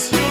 just you.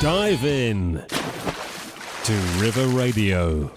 Dive in to River Radio.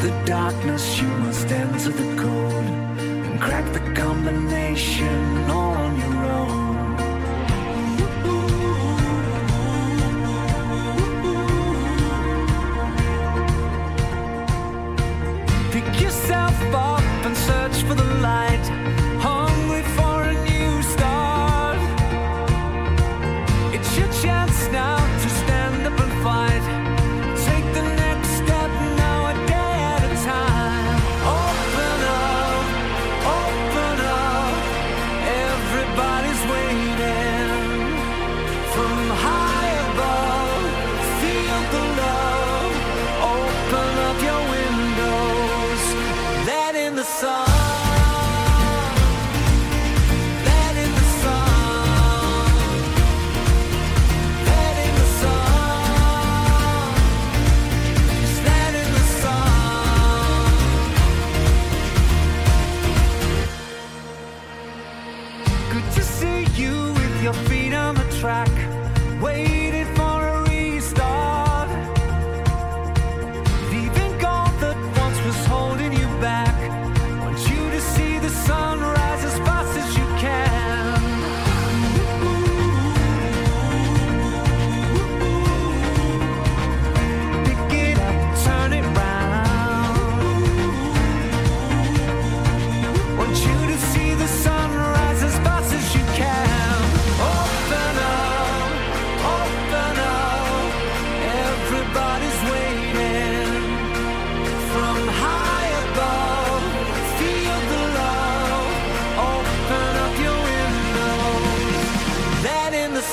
the darkness, you must enter the code and crack the combination on your.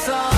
song.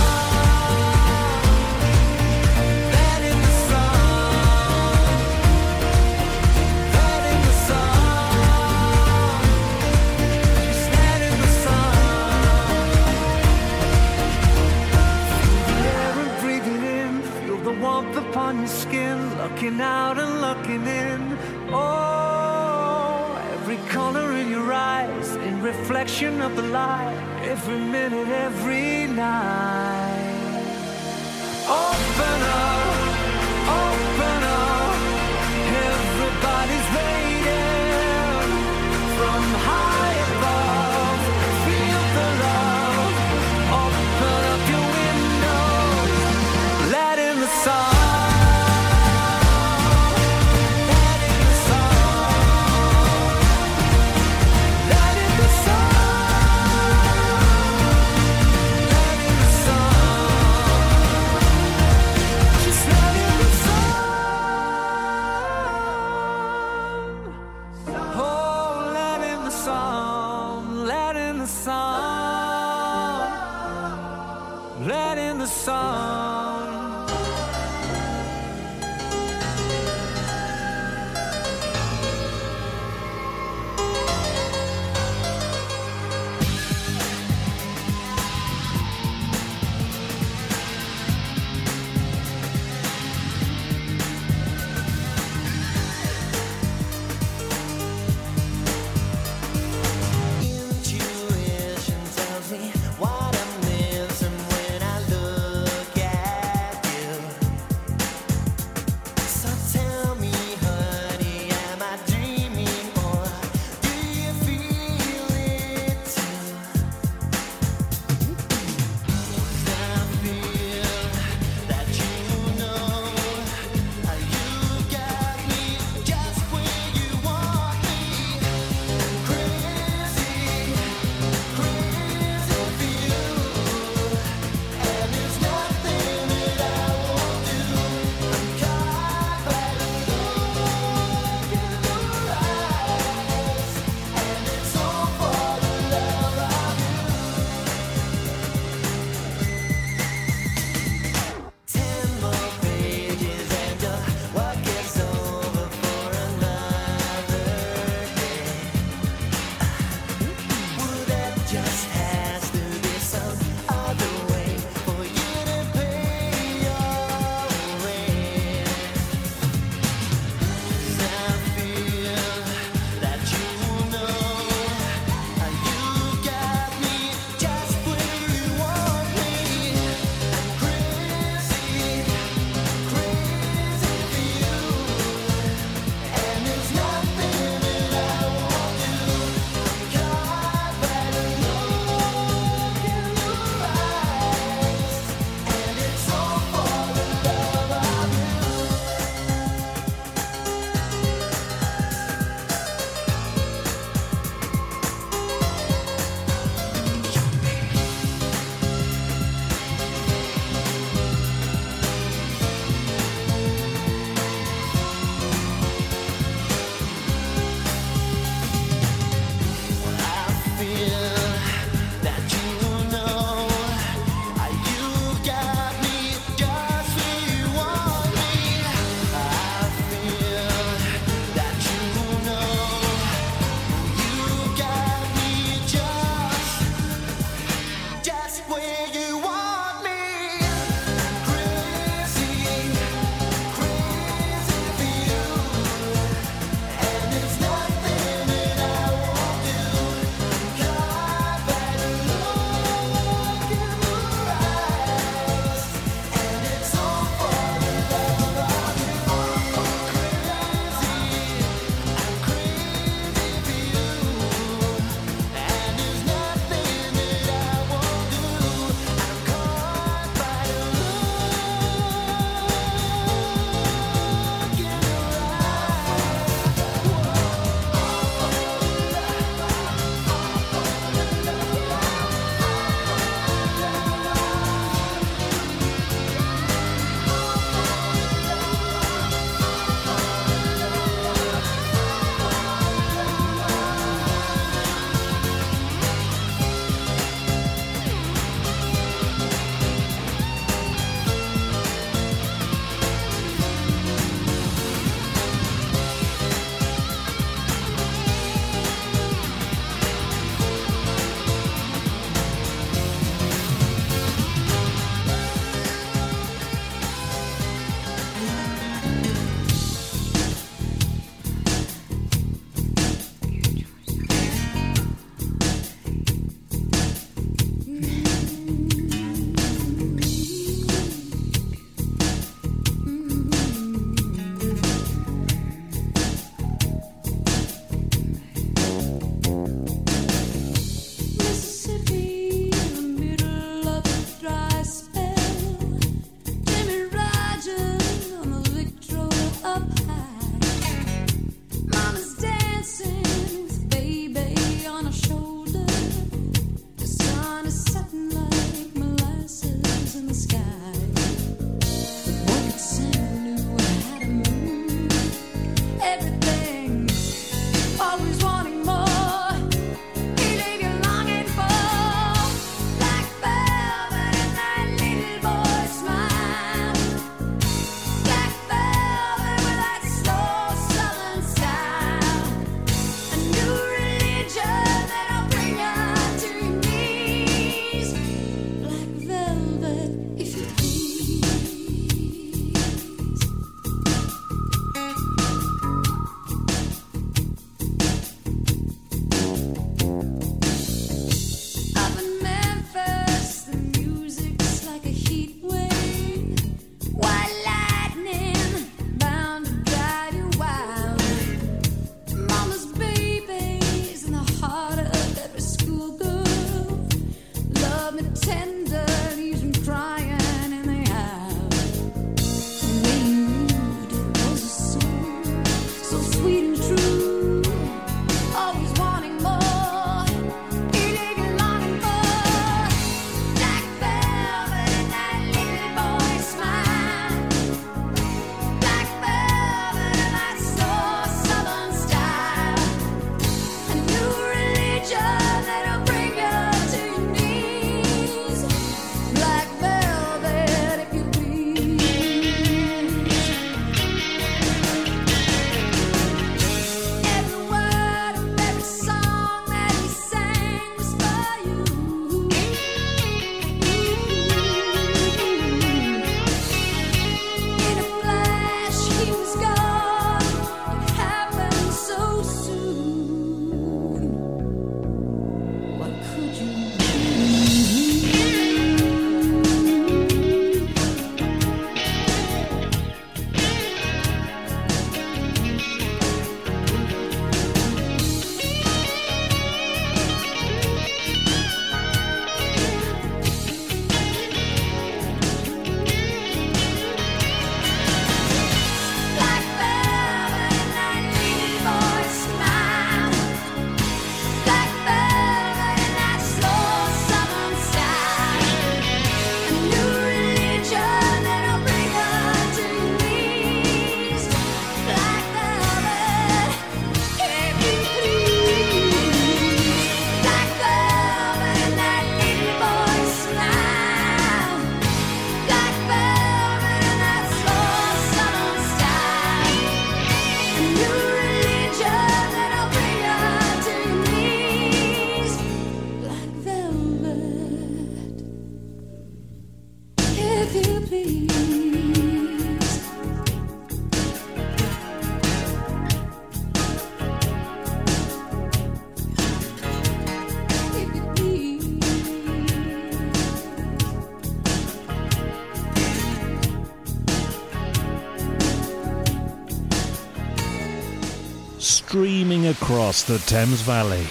streaming across the Thames Valley.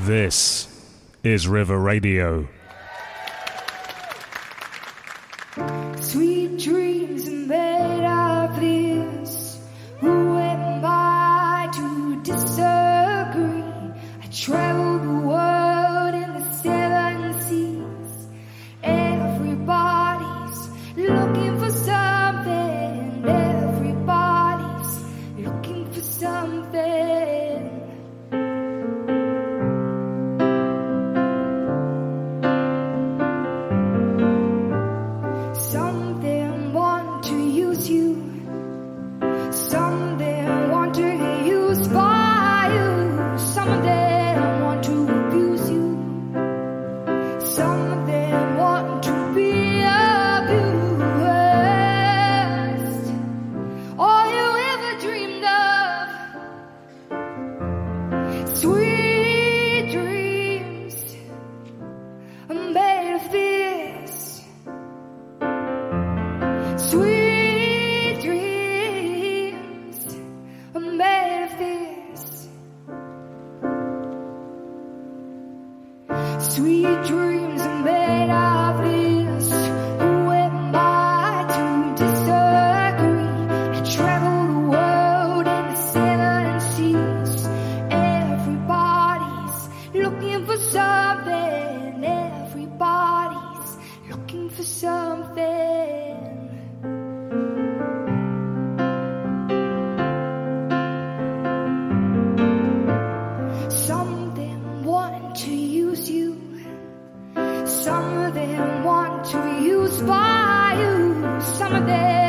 This is River Radio. Some of them want to use by you, some of them.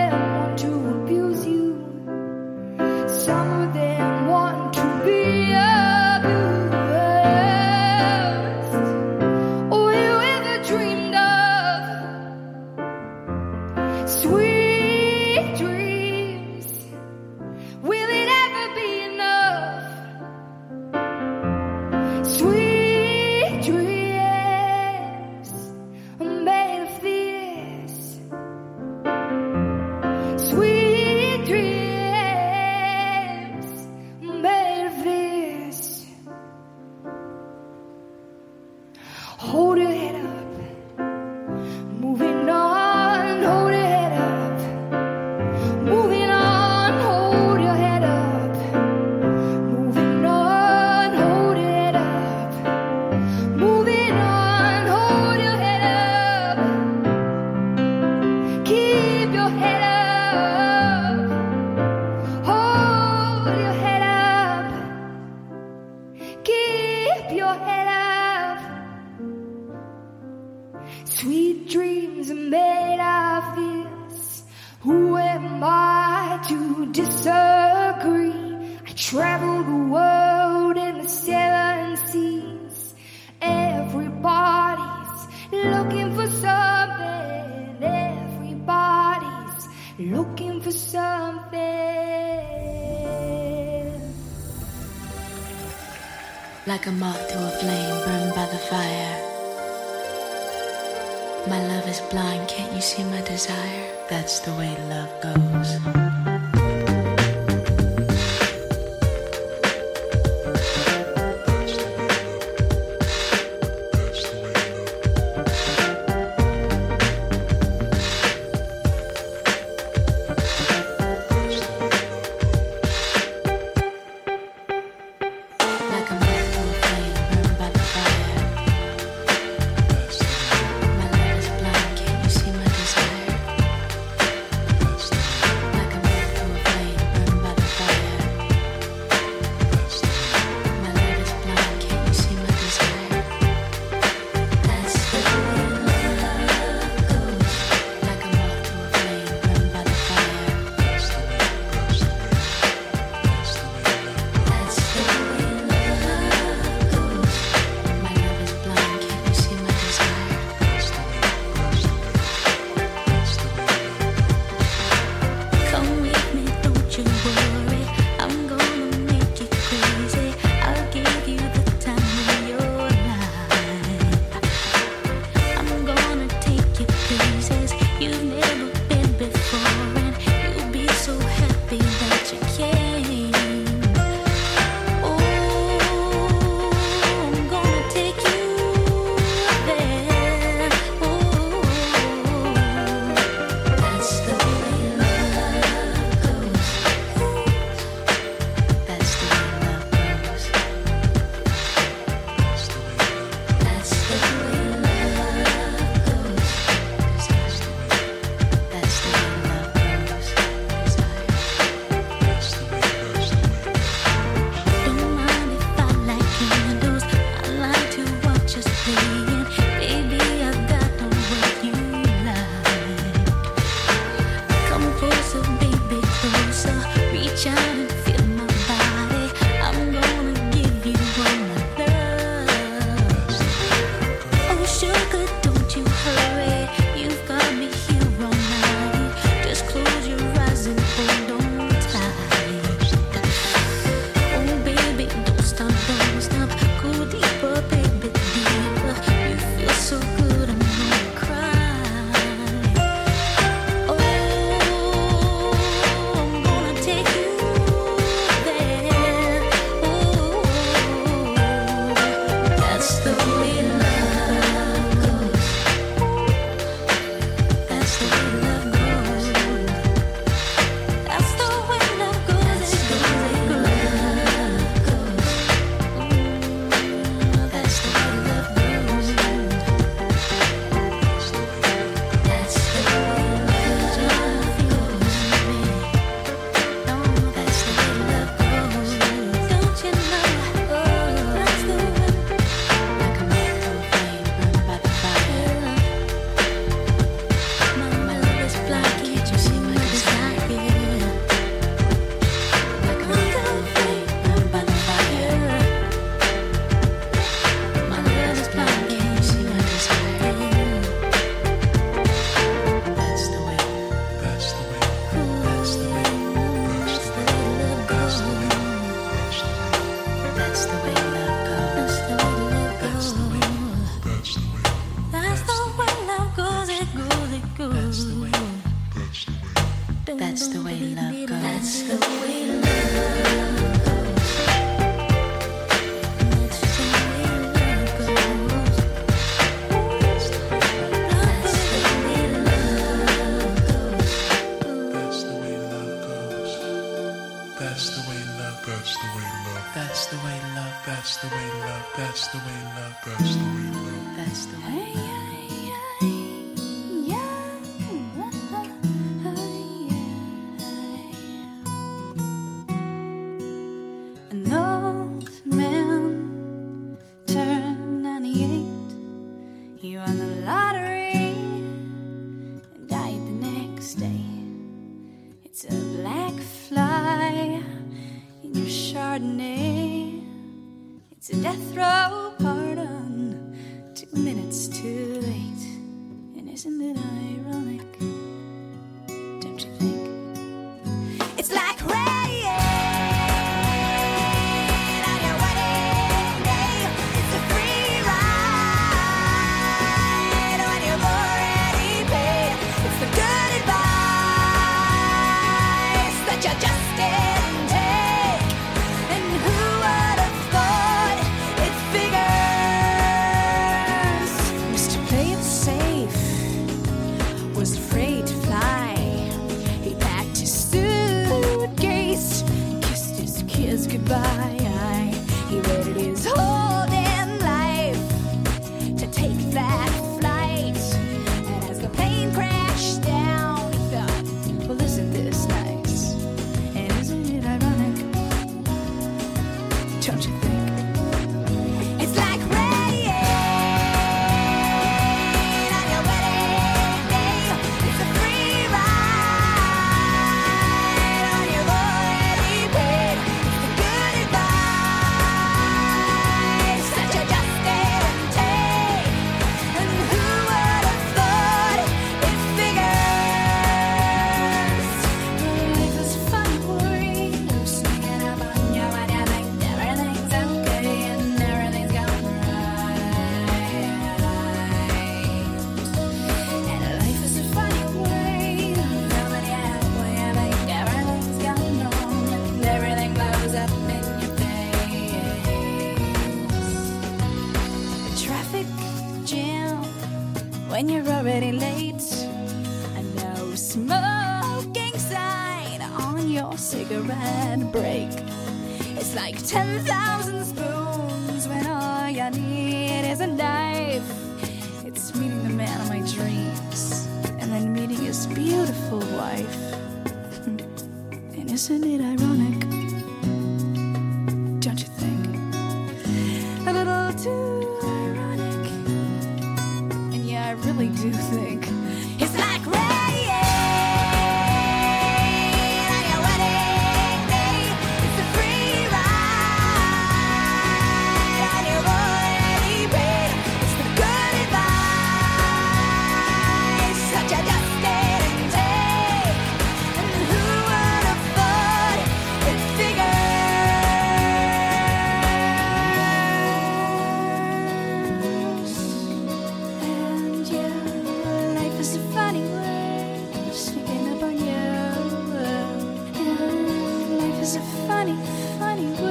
Funny, funny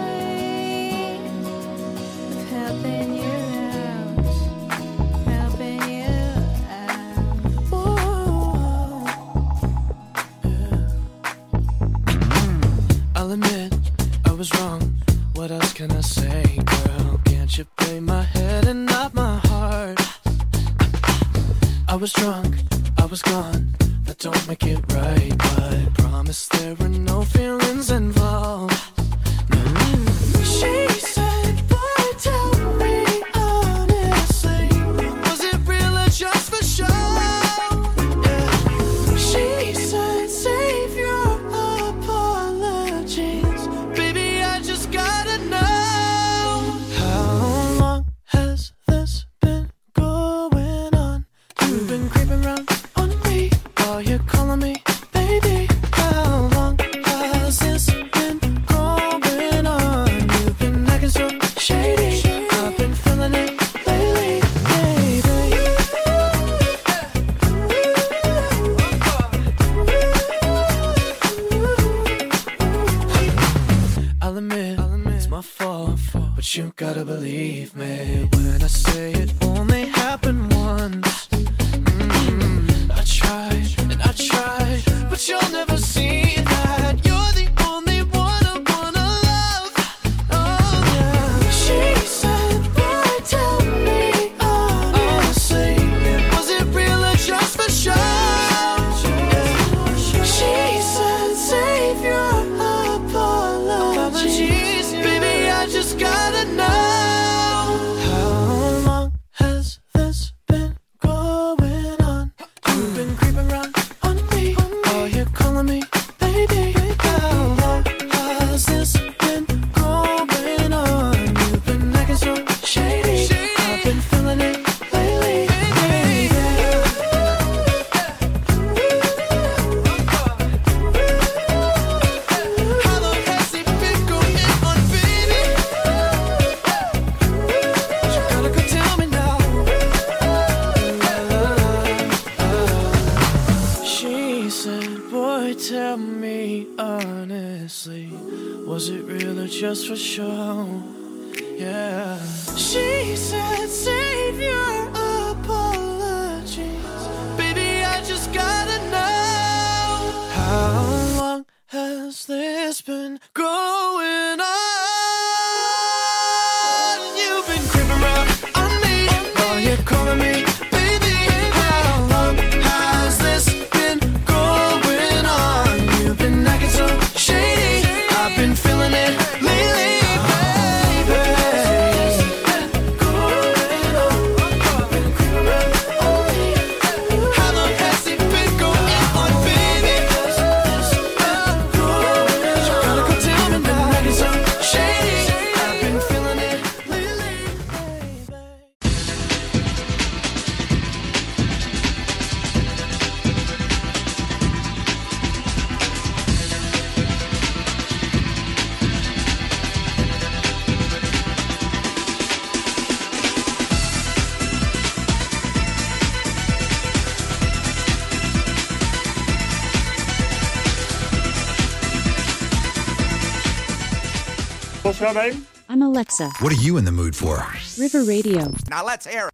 What's your name? I'm Alexa. What are you in the mood for? River Radio. Now let's air.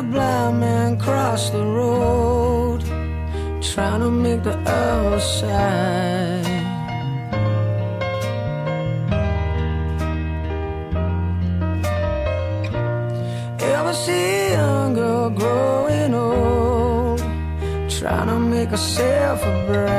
a blind man cross the road, trying to make the other side. Ever see a young girl growing old, trying to make herself a bride?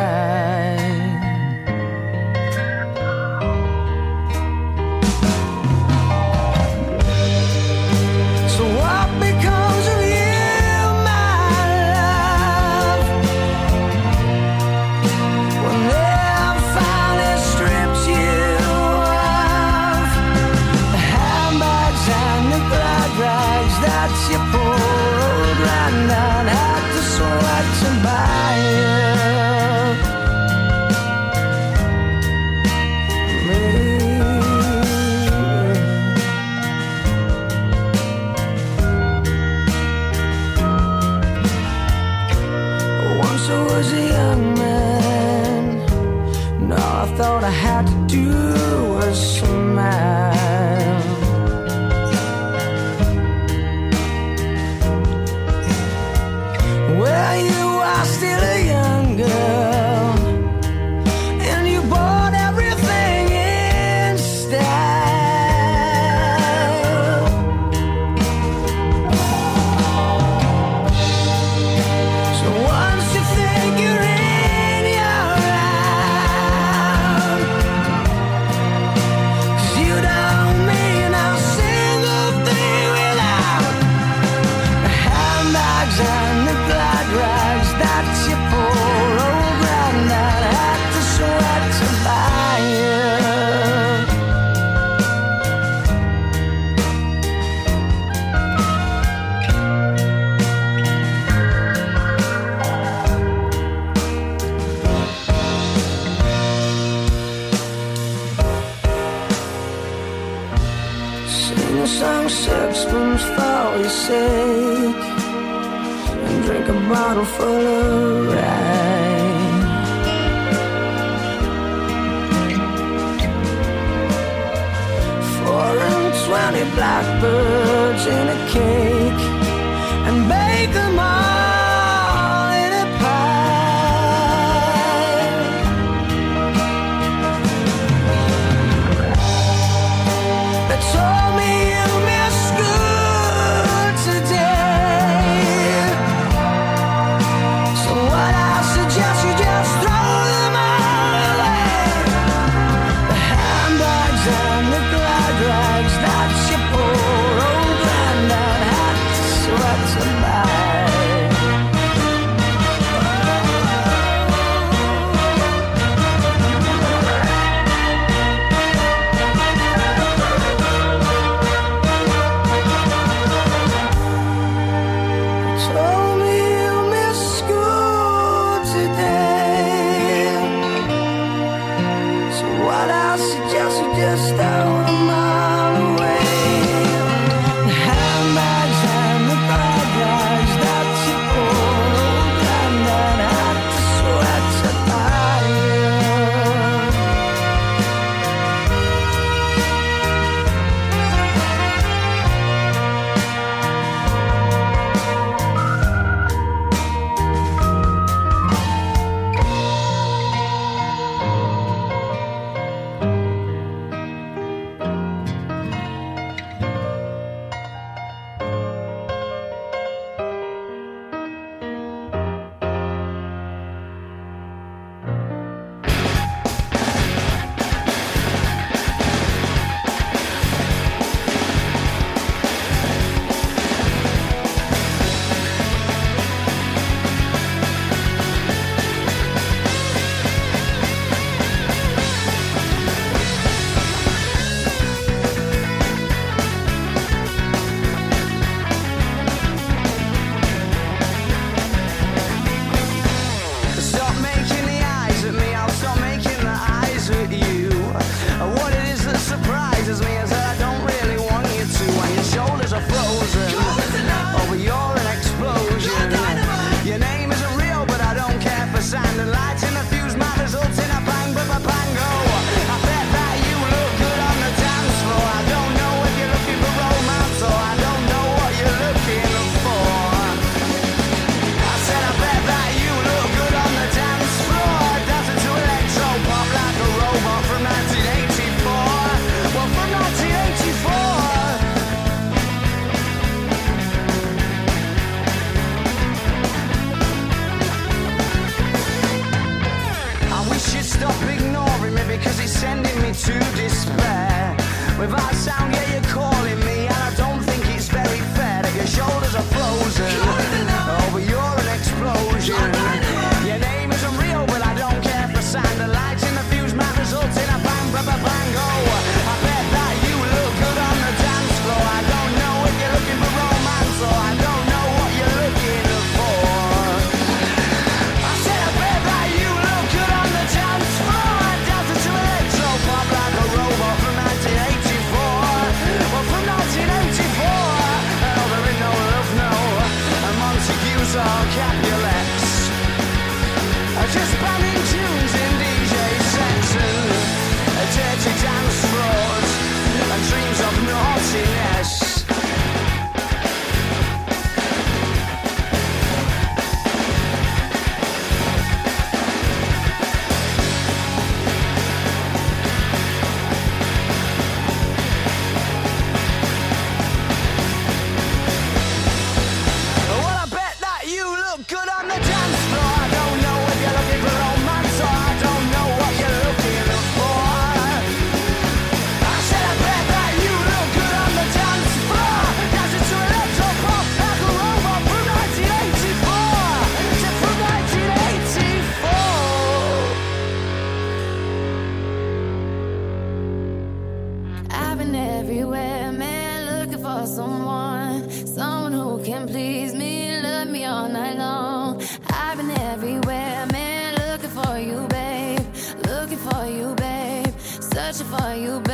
everywhere, man, looking for you, babe, looking for you, babe, searching for you, babe.